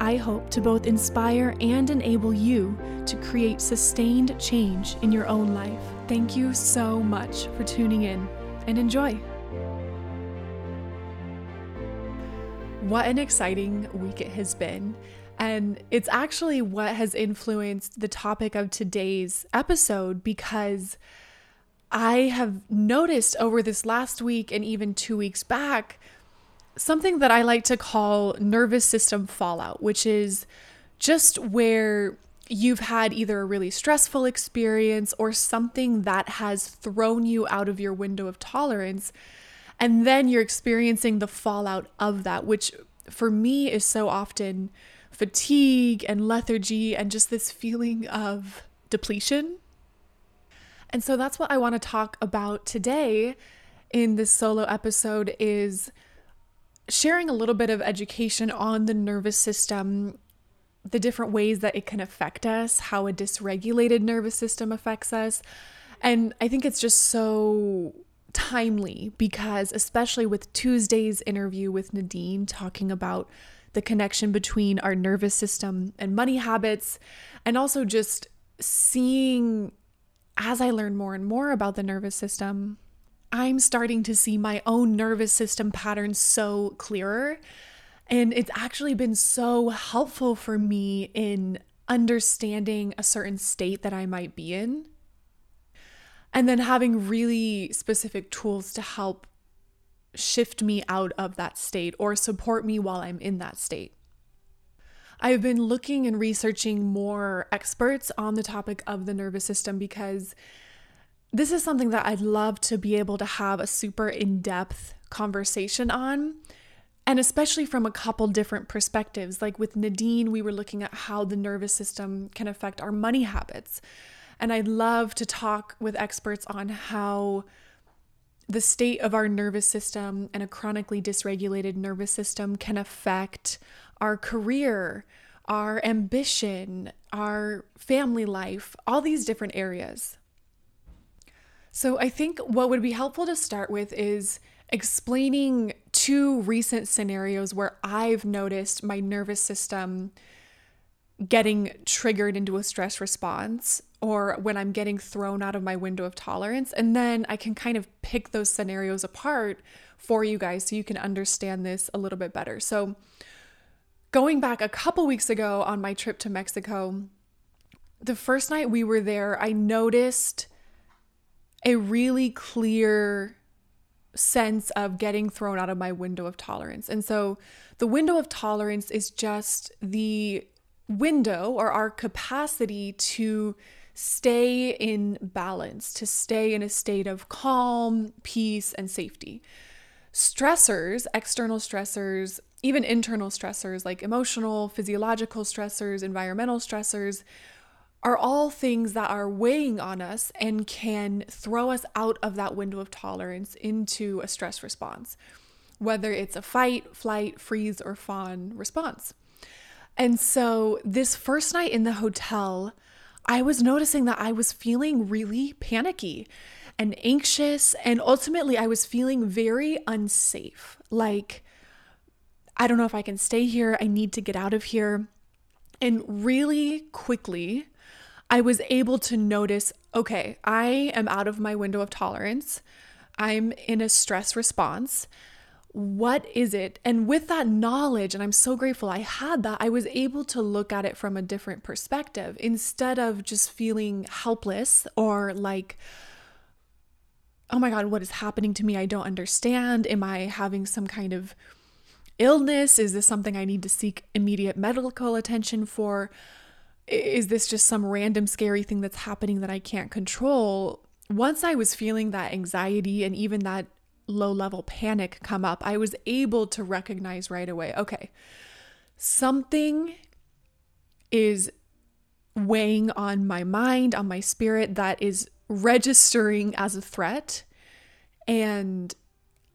I hope to both inspire and enable you to create sustained change in your own life. Thank you so much for tuning in and enjoy. What an exciting week it has been. And it's actually what has influenced the topic of today's episode because I have noticed over this last week and even two weeks back something that I like to call nervous system fallout, which is just where you've had either a really stressful experience or something that has thrown you out of your window of tolerance. And then you're experiencing the fallout of that, which for me is so often fatigue and lethargy and just this feeling of depletion. And so that's what I want to talk about today in this solo episode is sharing a little bit of education on the nervous system the different ways that it can affect us, how a dysregulated nervous system affects us. And I think it's just so timely because, especially with Tuesday's interview with Nadine talking about the connection between our nervous system and money habits, and also just seeing as I learn more and more about the nervous system, I'm starting to see my own nervous system patterns so clearer and it's actually been so helpful for me in understanding a certain state that I might be in. And then having really specific tools to help shift me out of that state or support me while I'm in that state. I've been looking and researching more experts on the topic of the nervous system because this is something that I'd love to be able to have a super in depth conversation on and especially from a couple different perspectives. Like with Nadine, we were looking at how the nervous system can affect our money habits. And I'd love to talk with experts on how the state of our nervous system and a chronically dysregulated nervous system can affect our career, our ambition, our family life, all these different areas. So, I think what would be helpful to start with is explaining two recent scenarios where I've noticed my nervous system getting triggered into a stress response or when I'm getting thrown out of my window of tolerance. And then I can kind of pick those scenarios apart for you guys so you can understand this a little bit better. So, going back a couple weeks ago on my trip to Mexico, the first night we were there, I noticed a really clear sense of getting thrown out of my window of tolerance. And so the window of tolerance is just the window or our capacity to stay in balance, to stay in a state of calm, peace, and safety. Stressors, external stressors, even internal stressors like emotional, physiological stressors, environmental stressors, are all things that are weighing on us and can throw us out of that window of tolerance into a stress response, whether it's a fight, flight, freeze, or fawn response. And so, this first night in the hotel, I was noticing that I was feeling really panicky and anxious. And ultimately, I was feeling very unsafe. Like, I don't know if I can stay here. I need to get out of here. And really quickly, I was able to notice okay, I am out of my window of tolerance. I'm in a stress response. What is it? And with that knowledge, and I'm so grateful I had that, I was able to look at it from a different perspective instead of just feeling helpless or like, oh my God, what is happening to me? I don't understand. Am I having some kind of illness? Is this something I need to seek immediate medical attention for? Is this just some random scary thing that's happening that I can't control? Once I was feeling that anxiety and even that low level panic come up, I was able to recognize right away okay, something is weighing on my mind, on my spirit that is registering as a threat. And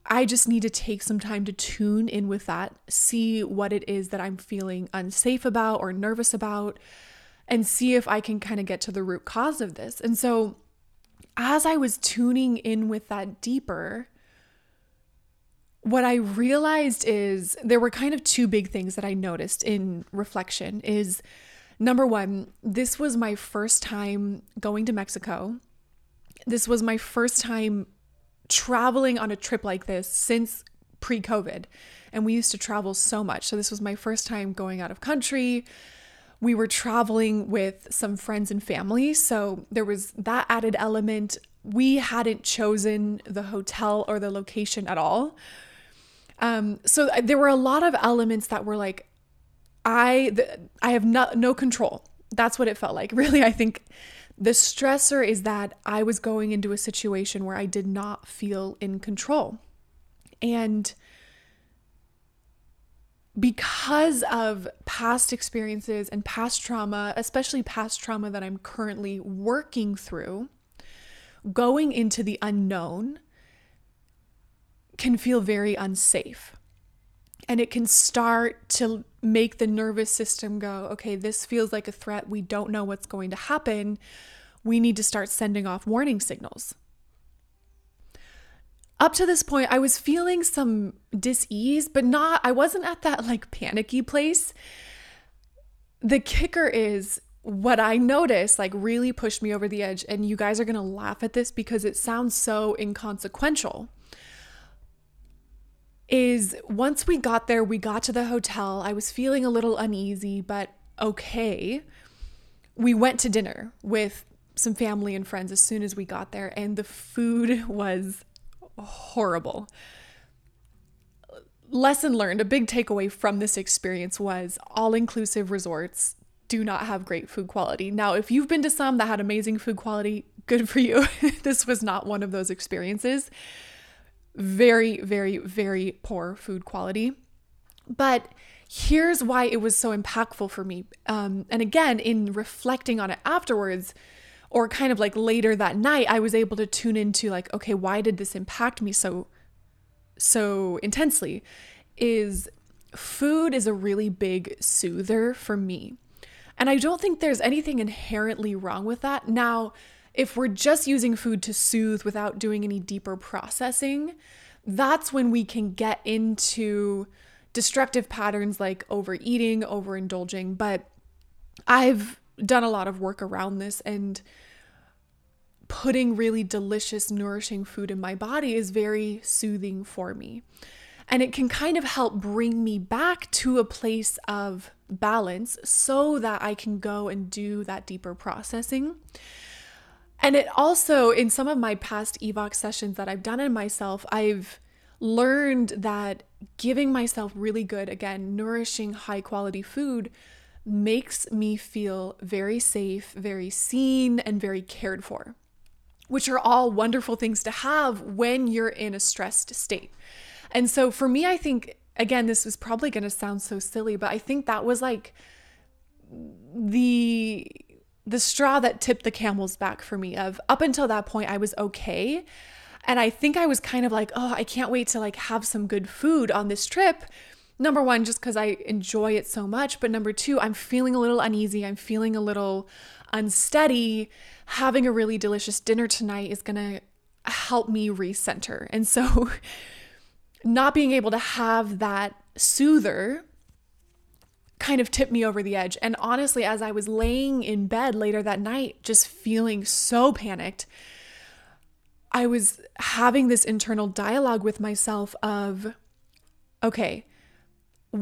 I just need to take some time to tune in with that, see what it is that I'm feeling unsafe about or nervous about, and see if I can kind of get to the root cause of this. And so, as I was tuning in with that deeper, what I realized is there were kind of two big things that I noticed in reflection is number 1, this was my first time going to Mexico. This was my first time traveling on a trip like this since pre COVID. And we used to travel so much. So this was my first time going out of country. We were traveling with some friends and family. So there was that added element. We hadn't chosen the hotel or the location at all. Um, so there were a lot of elements that were like, I, I have no control. That's what it felt like. Really, I think the stressor is that I was going into a situation where I did not feel in control. And because of past experiences and past trauma, especially past trauma that I'm currently working through, going into the unknown can feel very unsafe. And it can start to make the nervous system go, okay, this feels like a threat. We don't know what's going to happen. We need to start sending off warning signals. Up to this point, I was feeling some dis-ease, but not, I wasn't at that like panicky place. The kicker is what I noticed like really pushed me over the edge, and you guys are gonna laugh at this because it sounds so inconsequential is once we got there, we got to the hotel. I was feeling a little uneasy, but okay. We went to dinner with some family and friends as soon as we got there, and the food was horrible. Lesson learned a big takeaway from this experience was all inclusive resorts do not have great food quality. Now, if you've been to some that had amazing food quality, good for you. this was not one of those experiences very, very, very poor food quality. But here's why it was so impactful for me. Um, and again, in reflecting on it afterwards, or kind of like later that night, I was able to tune into like, okay, why did this impact me so, so intensely? Is food is a really big soother for me. And I don't think there's anything inherently wrong with that. Now, if we're just using food to soothe without doing any deeper processing, that's when we can get into destructive patterns like overeating, overindulging. But I've done a lot of work around this and putting really delicious, nourishing food in my body is very soothing for me. And it can kind of help bring me back to a place of balance so that I can go and do that deeper processing. And it also, in some of my past EVOX sessions that I've done in myself, I've learned that giving myself really good, again, nourishing, high quality food makes me feel very safe, very seen, and very cared for, which are all wonderful things to have when you're in a stressed state. And so for me, I think, again, this is probably going to sound so silly, but I think that was like the the straw that tipped the camel's back for me of up until that point I was okay. And I think I was kind of like, oh, I can't wait to like have some good food on this trip. Number one, just because I enjoy it so much. But number two, I'm feeling a little uneasy. I'm feeling a little unsteady. Having a really delicious dinner tonight is going to help me recenter. And so, not being able to have that soother kind of tipped me over the edge. And honestly, as I was laying in bed later that night, just feeling so panicked, I was having this internal dialogue with myself of, okay,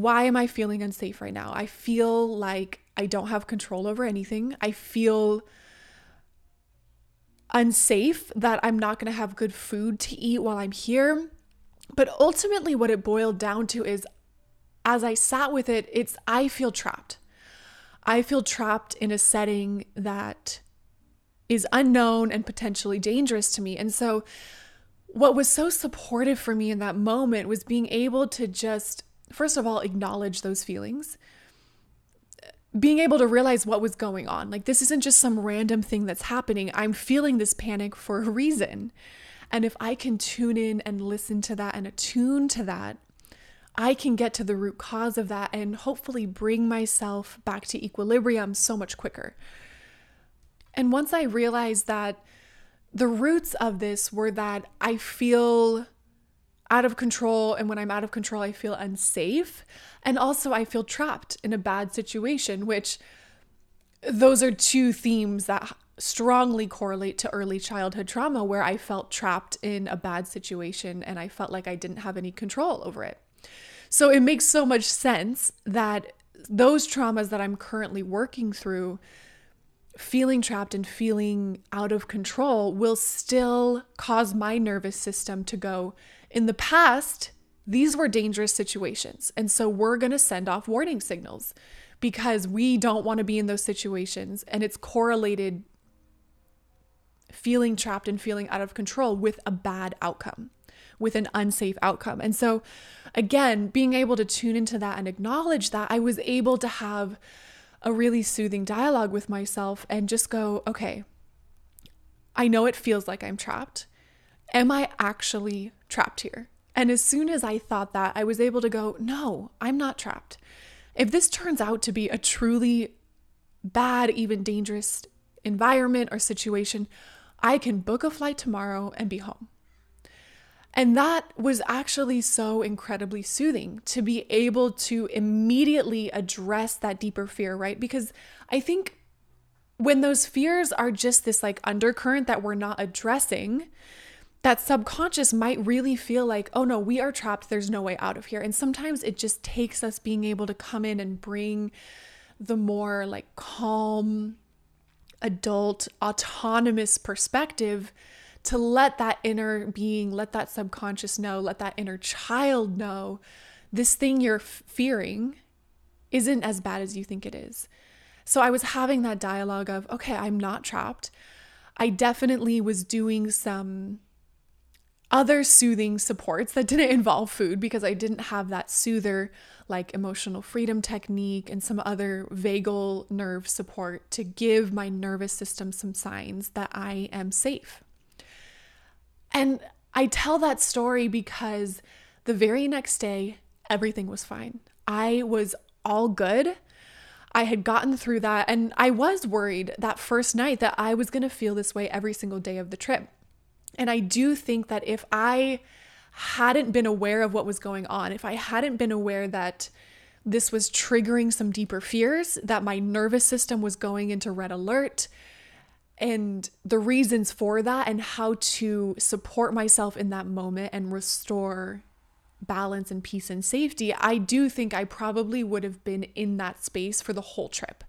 why am I feeling unsafe right now? I feel like I don't have control over anything. I feel unsafe that I'm not going to have good food to eat while I'm here. But ultimately, what it boiled down to is as I sat with it, it's I feel trapped. I feel trapped in a setting that is unknown and potentially dangerous to me. And so, what was so supportive for me in that moment was being able to just, first of all, acknowledge those feelings. being able to realize what was going on. Like, this isn't just some random thing that's happening. I'm feeling this panic for a reason. And if I can tune in and listen to that and attune to that, I can get to the root cause of that and hopefully bring myself back to equilibrium so much quicker. And once I realized that the roots of this were that I feel out of control. And when I'm out of control, I feel unsafe. And also, I feel trapped in a bad situation, which those are two themes that strongly correlate to early childhood trauma, where I felt trapped in a bad situation and I felt like I didn't have any control over it. So it makes so much sense that those traumas that I'm currently working through feeling trapped and feeling out of control will still cause my nervous system to go, in the past, these were dangerous situations. And so we're going to send off warning signals because we don't want to be in those situations. And it's correlated feeling trapped and feeling out of control with a bad outcome, with an unsafe outcome. And so, again, being able to tune into that and acknowledge that, I was able to have a really soothing dialogue with myself and just go, okay, I know it feels like I'm trapped. Am I actually trapped here? And as soon as I thought that, I was able to go, no, I'm not trapped. If this turns out to be a truly bad, even dangerous environment or situation, I can book a flight tomorrow and be home. And that was actually so incredibly soothing to be able to immediately address that deeper fear, right? Because I think when those fears are just this like undercurrent that we're not addressing, that subconscious might really feel like, oh no, we are trapped. There's no way out of here. And sometimes it just takes us being able to come in and bring the more like calm, adult, autonomous perspective to let that inner being, let that subconscious know, let that inner child know this thing you're fearing isn't as bad as you think it is. So I was having that dialogue of, okay, I'm not trapped. I definitely was doing some other soothing supports that didn't involve food because I didn't have that soother like emotional freedom technique and some other vagal nerve support to give my nervous system some signs that I am safe. And I tell that story because the very next day, everything was fine. I was all good. I had gotten through that, and I was worried that first night that I was going to feel this way every single day of the trip. And I do think that if I hadn't been aware of what was going on, if I hadn't been aware that this was triggering some deeper fears, that my nervous system was going into red alert, and the reasons for that and how to support myself in that moment and restore balance and peace and safety, I do think I probably would have been in that space for the whole trip.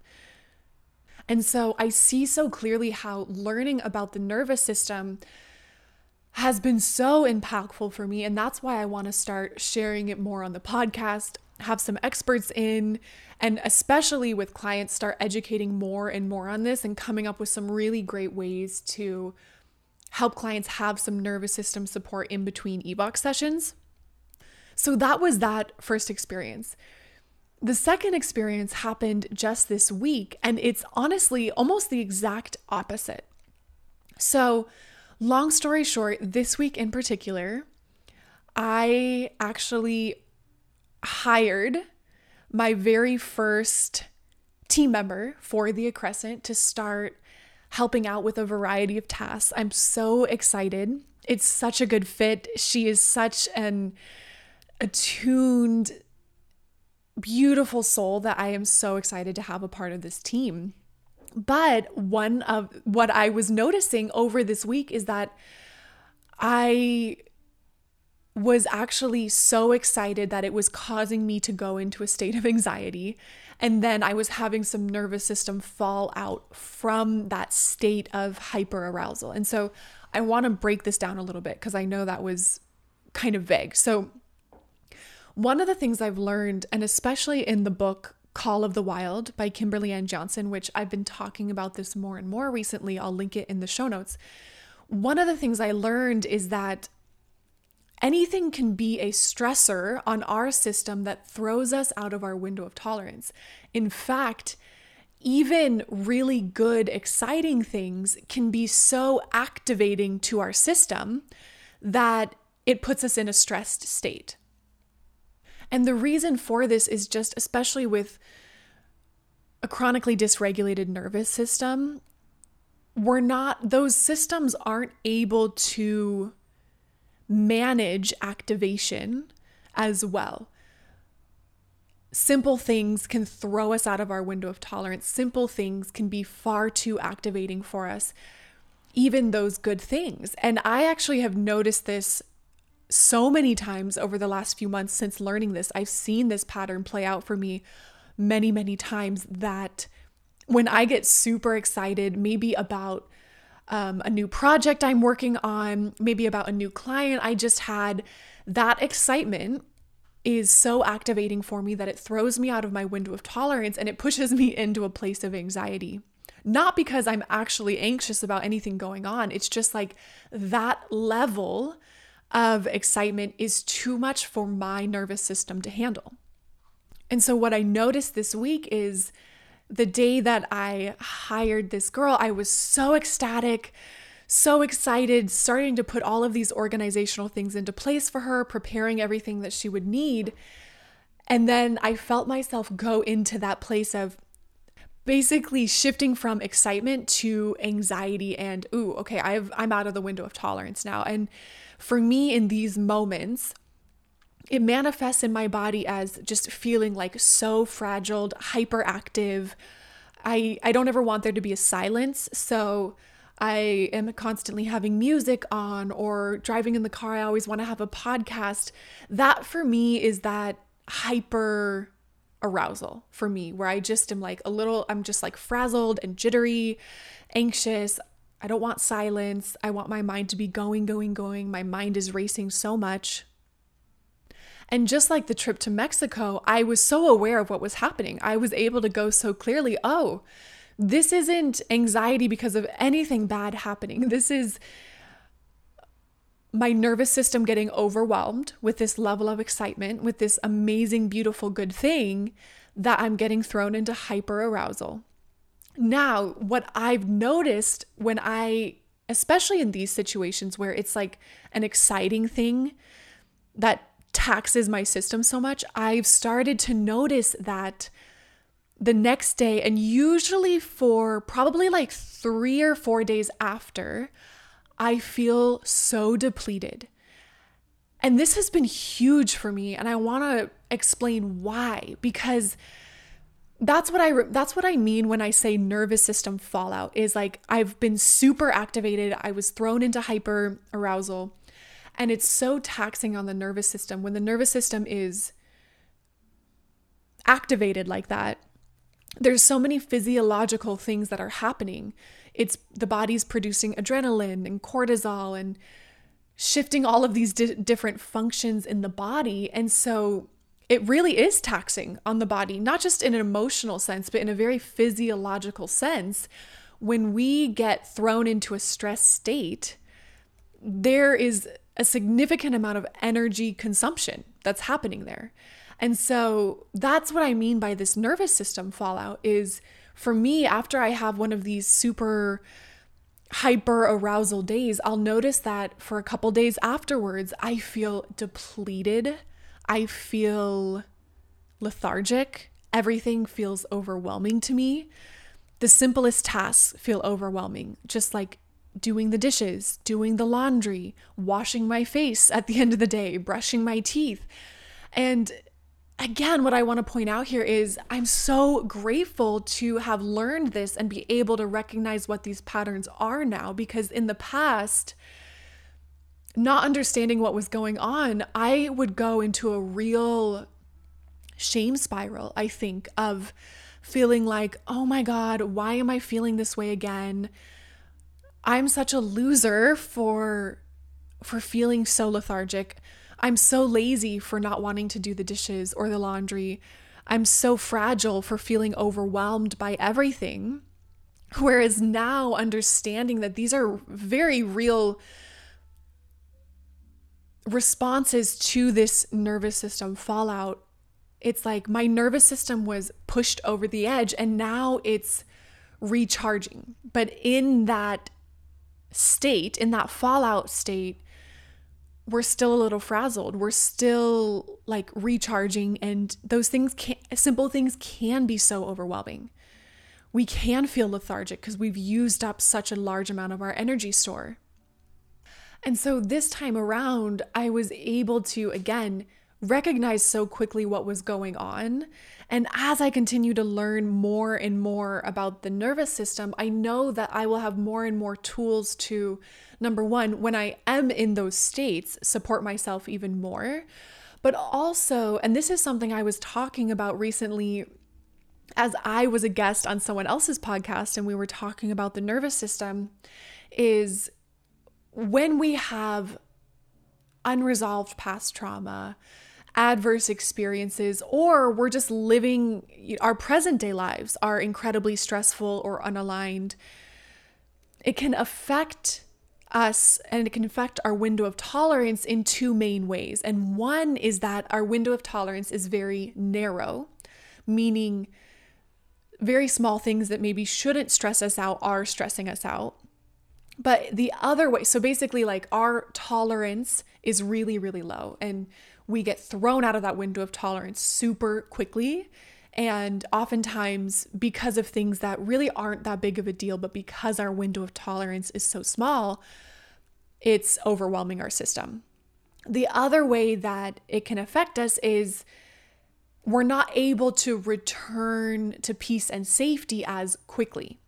And so I see so clearly how learning about the nervous system has been so impactful for me. And that's why I want to start sharing it more on the podcast have some experts in and especially with clients start educating more and more on this and coming up with some really great ways to help clients have some nervous system support in between EVOX sessions. So that was that first experience. The second experience happened just this week and it's honestly almost the exact opposite. So, long story short, this week in particular, I actually hired my very first team member for the Accrescent to start helping out with a variety of tasks. I'm so excited. It's such a good fit. She is such an attuned, beautiful soul that I am so excited to have a part of this team. But one of what I was noticing over this week is that I was actually so excited that it was causing me to go into a state of anxiety. And then I was having some nervous system fall out from that state of hyper arousal. And so I want to break this down a little bit because I know that was kind of vague. So, one of the things I've learned, and especially in the book Call of the Wild by Kimberly Ann Johnson, which I've been talking about this more and more recently, I'll link it in the show notes. One of the things I learned is that Anything can be a stressor on our system that throws us out of our window of tolerance. In fact, even really good, exciting things can be so activating to our system that it puts us in a stressed state. And the reason for this is just, especially with a chronically dysregulated nervous system, we're not, those systems aren't able to manage activation as well simple things can throw us out of our window of tolerance. Simple things can be far too activating for us, even those good things. And I actually have noticed this so many times over the last few months since learning this. I've seen this pattern play out for me many, many times that when I get super excited, maybe about um, a new project I'm working on, maybe about a new client I just had, that excitement is so activating for me that it throws me out of my window of tolerance and it pushes me into a place of anxiety. Not because I'm actually anxious about anything going on, it's just like that level of excitement is too much for my nervous system to handle. And so, what I noticed this week is the day that I hired this girl, I was so ecstatic so excited, starting to put all of these organizational things into place for her, preparing everything that she would need. And then I felt myself go into that place of basically shifting from excitement to anxiety and ooh, okay, I've I'm out of the window of tolerance now. And for me in these moments, it manifests in my body as just feeling like so fragile, hyperactive. I I don't ever want there to be a silence. So I am constantly having music on or driving in the car. I always want to have a podcast. That for me is that hyper arousal for me, where I just am like a little, I'm just like frazzled and jittery, anxious. I don't want silence. I want my mind to be going, going, going. My mind is racing so much. And just like the trip to Mexico, I was so aware of what was happening. I was able to go so clearly, oh, this isn't anxiety because of anything bad happening. This is my nervous system getting overwhelmed with this level of excitement, with this amazing, beautiful, good thing that I'm getting thrown into hyper arousal. Now, what I've noticed when I, especially in these situations where it's like an exciting thing that taxes my system so much, I've started to notice that the next day, and usually for probably like three or four days after, I feel so depleted. And this has been huge for me, and I want to explain why because that's what I that's what I mean when I say nervous system fallout is like I've been super activated, I was thrown into hyper arousal, and it's so taxing on the nervous system when the nervous system is activated like that there's so many physiological things that are happening. It's the body's producing adrenaline and cortisol and shifting all of these di- different functions in the body. And so it really is taxing on the body, not just in an emotional sense, but in a very physiological sense. When we get thrown into a stress state, there is a significant amount of energy consumption that's happening there. And so that's what I mean by this nervous system fallout is for me after I have one of these super hyper arousal days, I'll notice that for a couple days afterwards, I feel depleted. I feel lethargic. Everything feels overwhelming to me. The simplest tasks feel overwhelming, just like doing the dishes, doing the laundry, washing my face at the end of the day, brushing my teeth. And again, what I want to point out here is I'm so grateful to have learned this and be able to recognize what these patterns are now because in the past, not understanding what was going on, I would go into a real shame spiral, I think, of feeling like, oh my God, why am I feeling this way again? I'm such a loser for for feeling so lethargic. I'm so lazy for not wanting to do the dishes or the laundry. I'm so fragile for feeling overwhelmed by everything. Whereas now, understanding that these are very real responses to this nervous system fallout, it's like my nervous system was pushed over the edge and now it's recharging. But in that state, in that fallout state, we're still a little frazzled. We're still like recharging, and those things can simple things can be so overwhelming. We can feel lethargic because we've used up such a large amount of our energy store. And so this time around, I was able to again recognize so quickly what was going on. And as I continue to learn more and more about the nervous system, I know that I will have more and more tools to, number one, when I am in those states, support myself even more. But also, and this is something I was talking about recently as I was a guest on someone else's podcast and we were talking about the nervous system, is when we have unresolved past trauma, adverse experiences, or we're just living our present day lives are incredibly stressful or unaligned, it can affect us and it can affect our window of tolerance in two main ways. And one is that our window of tolerance is very narrow, meaning very small things that maybe shouldn't stress us out are stressing us out. But the other way, so basically, like our tolerance is really, really low. And we get thrown out of that window of tolerance super quickly. And oftentimes, because of things that really aren't that big of a deal, but because our window of tolerance is so small, it's overwhelming our system. The other way that it can affect us is we're not able to return to peace and safety as quickly.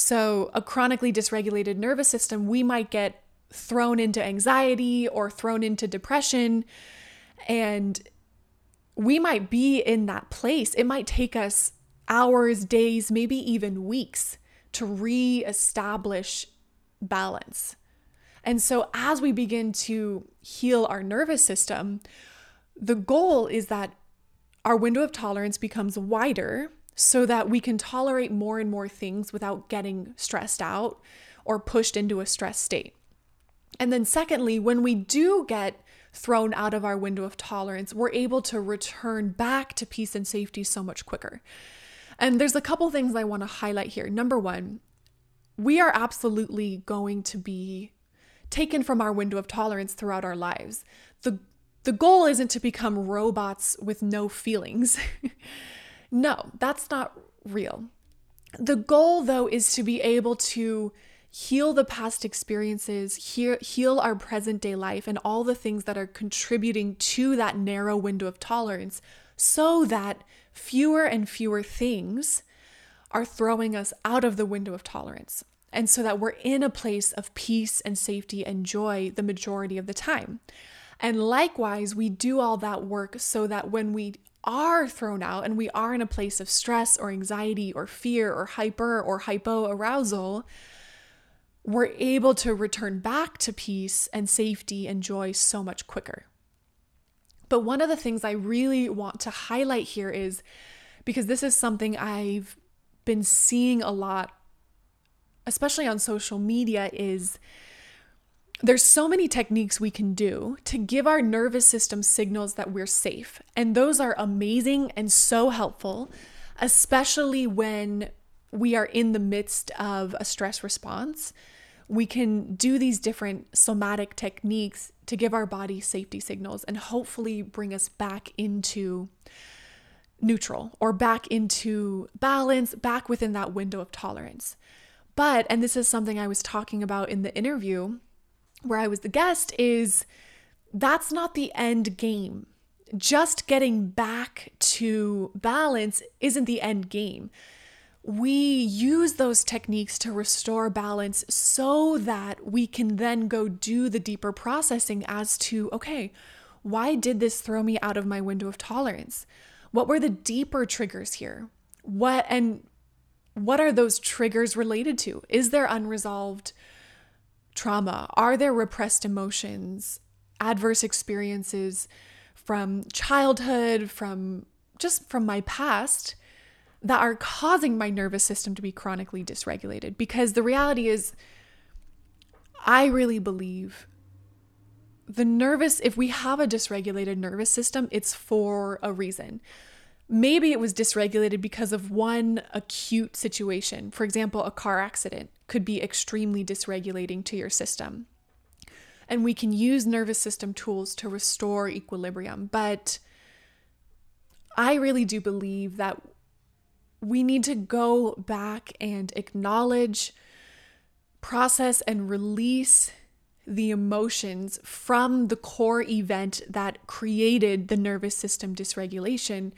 So, a chronically dysregulated nervous system, we might get thrown into anxiety or thrown into depression and we might be in that place. It might take us hours, days, maybe even weeks to reestablish balance. And so, as we begin to heal our nervous system, the goal is that our window of tolerance becomes wider so that we can tolerate more and more things without getting stressed out or pushed into a stress state. And then, secondly, when we do get thrown out of our window of tolerance, we're able to return back to peace and safety so much quicker. And there's a couple things I want to highlight here. Number one, we are absolutely going to be taken from our window of tolerance throughout our lives. The the goal isn't to become robots with no feelings. no, that's not real. The goal though is to be able to heal the past experiences, heal, our present day life, and all the things that are contributing to that narrow window of tolerance so that fewer and fewer things are throwing us out of the window of tolerance. And so that we're in a place of peace and safety and joy the majority of the time. And likewise, we do all that work so that when we are thrown out and we are in a place of stress or anxiety or fear or hyper or hypo arousal, we're able to return back to peace and safety and joy so much quicker. But one of the things I really want to highlight here is because this is something I've been seeing a lot, especially on social media, is there's so many techniques we can do to give our nervous system signals that we're safe. And those are amazing and so helpful, especially when we are in the midst of a stress response we can do these different somatic techniques to give our body safety signals and hopefully bring us back into neutral or back into balance, back within that window of tolerance. But, and this is something I was talking about in the interview where I was the guest, is that's not the end game. Just getting back to balance isn't the end game we use those techniques to restore balance so that we can then go do the deeper processing as to, okay, why did this throw me out of my window of tolerance? What were the deeper triggers here? What and what are those triggers related to? Is there unresolved trauma? Are there repressed emotions, adverse experiences from childhood, from just from my past that are causing my nervous system to be chronically dysregulated. Because the reality is, I really believe the nervous, if we have a dysregulated nervous system, it's for a reason. Maybe it was dysregulated because of one acute situation. For example, a car accident could be extremely dysregulating to your system. And we can use nervous system tools to restore equilibrium. But I really do believe that we need to go back and acknowledge, process, and release the emotions from the core event that created the nervous system dysregulation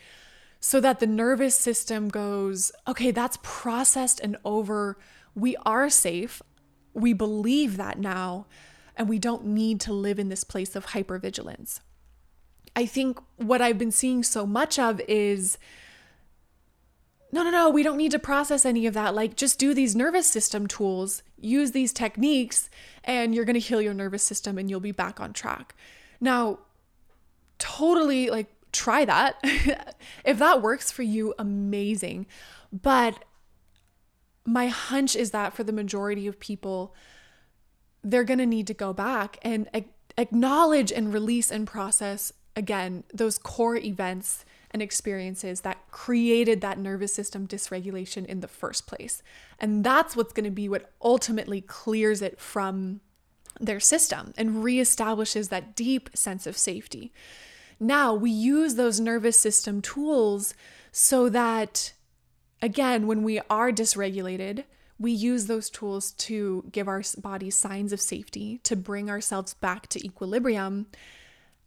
so that the nervous system goes, okay, that's processed and over. We are safe. We believe that now, and we don't need to live in this place of hypervigilance. I think what I've been seeing so much of is no, no, no, we don't need to process any of that. Like, just do these nervous system tools, use these techniques, and you're going to heal your nervous system and you'll be back on track. Now, totally like try that. if that works for you, amazing. But my hunch is that for the majority of people, they're going to need to go back and acknowledge and release and process again those core events and experiences that created that nervous system dysregulation in the first place. And that's what's going to be what ultimately clears it from their system and reestablishes that deep sense of safety. Now, we use those nervous system tools so that, again, when we are dysregulated, we use those tools to give our body signs of safety, to bring ourselves back to equilibrium.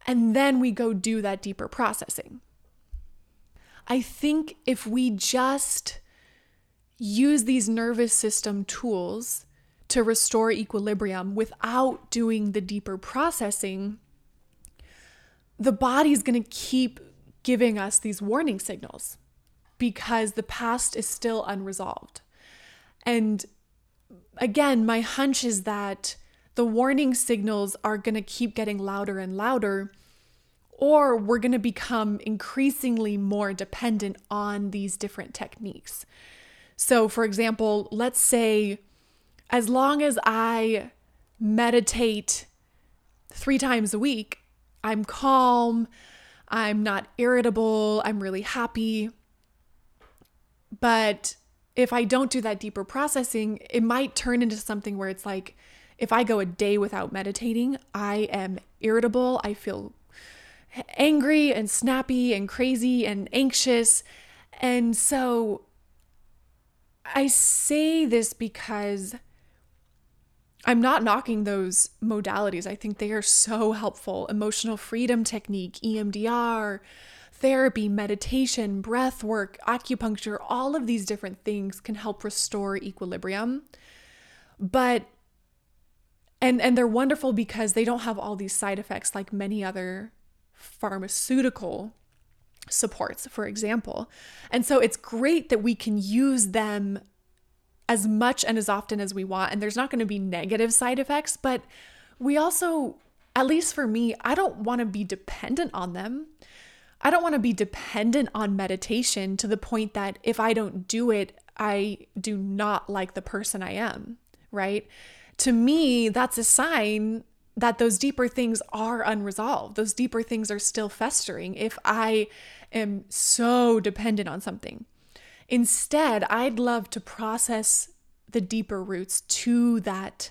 And then we go do that deeper processing. I think if we just use these nervous system tools to restore equilibrium without doing the deeper processing, the body's going to keep giving us these warning signals because the past is still unresolved. And again, my hunch is that the warning signals are going to keep getting louder and louder or we're going to become increasingly more dependent on these different techniques. So, for example, let's say as long as I meditate three times a week, I'm calm, I'm not irritable, I'm really happy. But if I don't do that deeper processing, it might turn into something where it's like, if I go a day without meditating, I am irritable, I feel angry and snappy and crazy and anxious. And so I say this because I'm not knocking those modalities. I think they are so helpful. Emotional freedom technique, EMDR, therapy, meditation, breath work, acupuncture, all of these different things can help restore equilibrium. But and and they're wonderful because they don't have all these side effects like many other pharmaceutical supports, for example. And so it's great that we can use them as much and as often as we want. And there's not going to be negative side effects, but we also, at least for me, I don't want to be dependent on them. I don't want to be dependent on meditation to the point that if I don't do it, I do not like the person I am, right? To me, that's a sign that those deeper things are unresolved. Those deeper things are still festering if I am so dependent on something. Instead, I'd love to process the deeper roots to that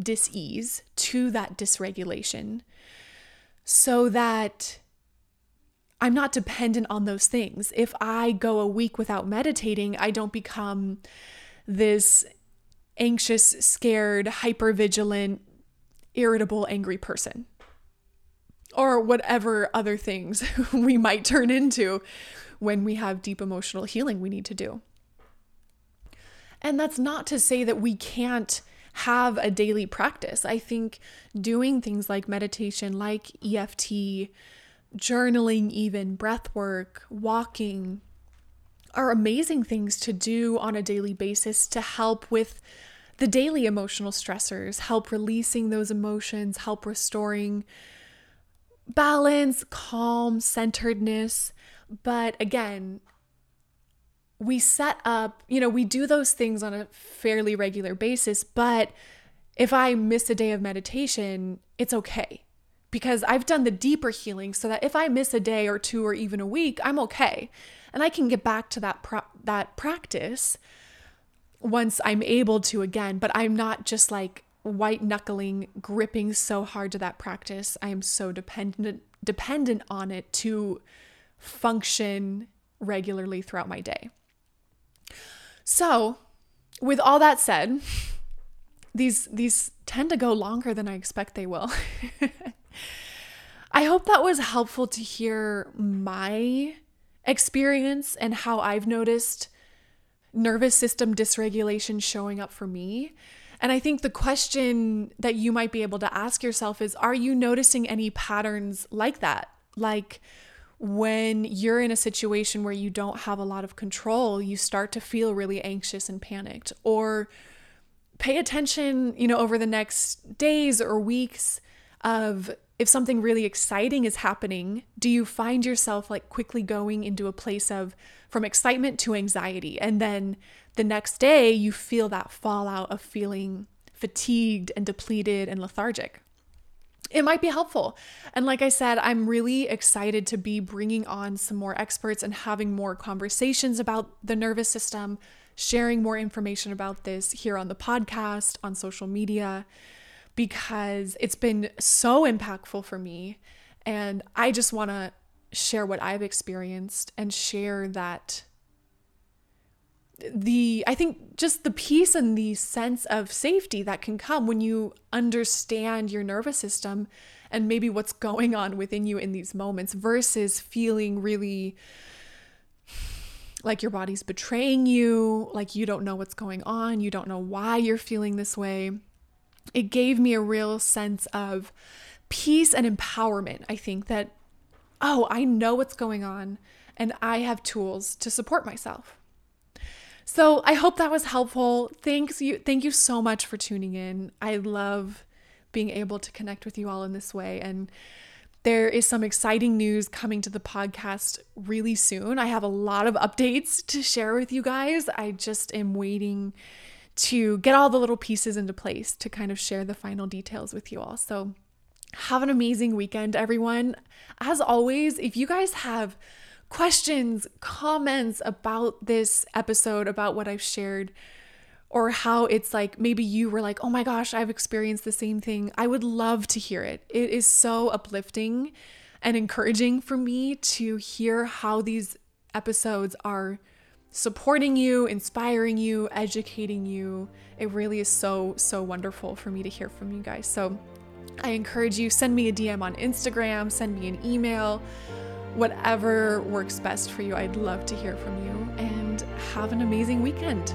dis-ease, to that dysregulation, so that I'm not dependent on those things. If I go a week without meditating, I don't become this anxious, scared, hyper vigilant, irritable, angry person. Or whatever other things we might turn into when we have deep emotional healing we need to do. And that's not to say that we can't have a daily practice. I think doing things like meditation, like EFT, journaling, even breath work, walking are amazing things to do on a daily basis to help with the daily emotional stressors, help releasing those emotions, help restoring balance, calm, centeredness. But again, we set up, you know, we do those things on a fairly regular basis, but if I miss a day of meditation, it's okay because I've done the deeper healing so that if I miss a day or two or even a week, I'm okay. And I can get back to that pro- that practice once I'm able to again, but I'm not just like white knuckling gripping so hard to that practice. I am so dependent dependent on it to function regularly throughout my day. So, with all that said, these these tend to go longer than I expect they will. I hope that was helpful to hear my experience and how I've noticed nervous system dysregulation showing up for me. And I think the question that you might be able to ask yourself is Are you noticing any patterns like that? Like when you're in a situation where you don't have a lot of control, you start to feel really anxious and panicked. Or pay attention, you know, over the next days or weeks of if something really exciting is happening, do you find yourself like quickly going into a place of from excitement to anxiety? And then the next day, you feel that fallout of feeling fatigued and depleted and lethargic. It might be helpful. And like I said, I'm really excited to be bringing on some more experts and having more conversations about the nervous system, sharing more information about this here on the podcast, on social media because it's been so impactful for me. And I just want to share what I've experienced and share that the I think just the peace and the sense of safety that can come when you understand your nervous system and maybe what's going on within you in these moments versus feeling really like your body's betraying you, like you don't know what's going on, you don't know why you're feeling this way it gave me a real sense of peace and empowerment. I think that, oh, I know what's going on and I have tools to support myself. So I hope that was helpful. Thanks you thank you so much for tuning in. I love being able to connect with you all in this way and there is some exciting news coming to the podcast really soon. I have a lot of updates to share with you guys. I just am waiting to get all the little pieces into place to kind of share the final details with you all. So, have an amazing weekend, everyone. As always, if you guys have questions, comments about this episode, about what I've shared, or how it's like maybe you were like, oh my gosh, I've experienced the same thing, I would love to hear it. It is so uplifting and encouraging for me to hear how these episodes are supporting you, inspiring you, educating you. It really is so, so wonderful for me to hear from you guys. So I encourage you, send me a DM on Instagram, send me an email, whatever works best for you. I'd love to hear from you and have an amazing weekend.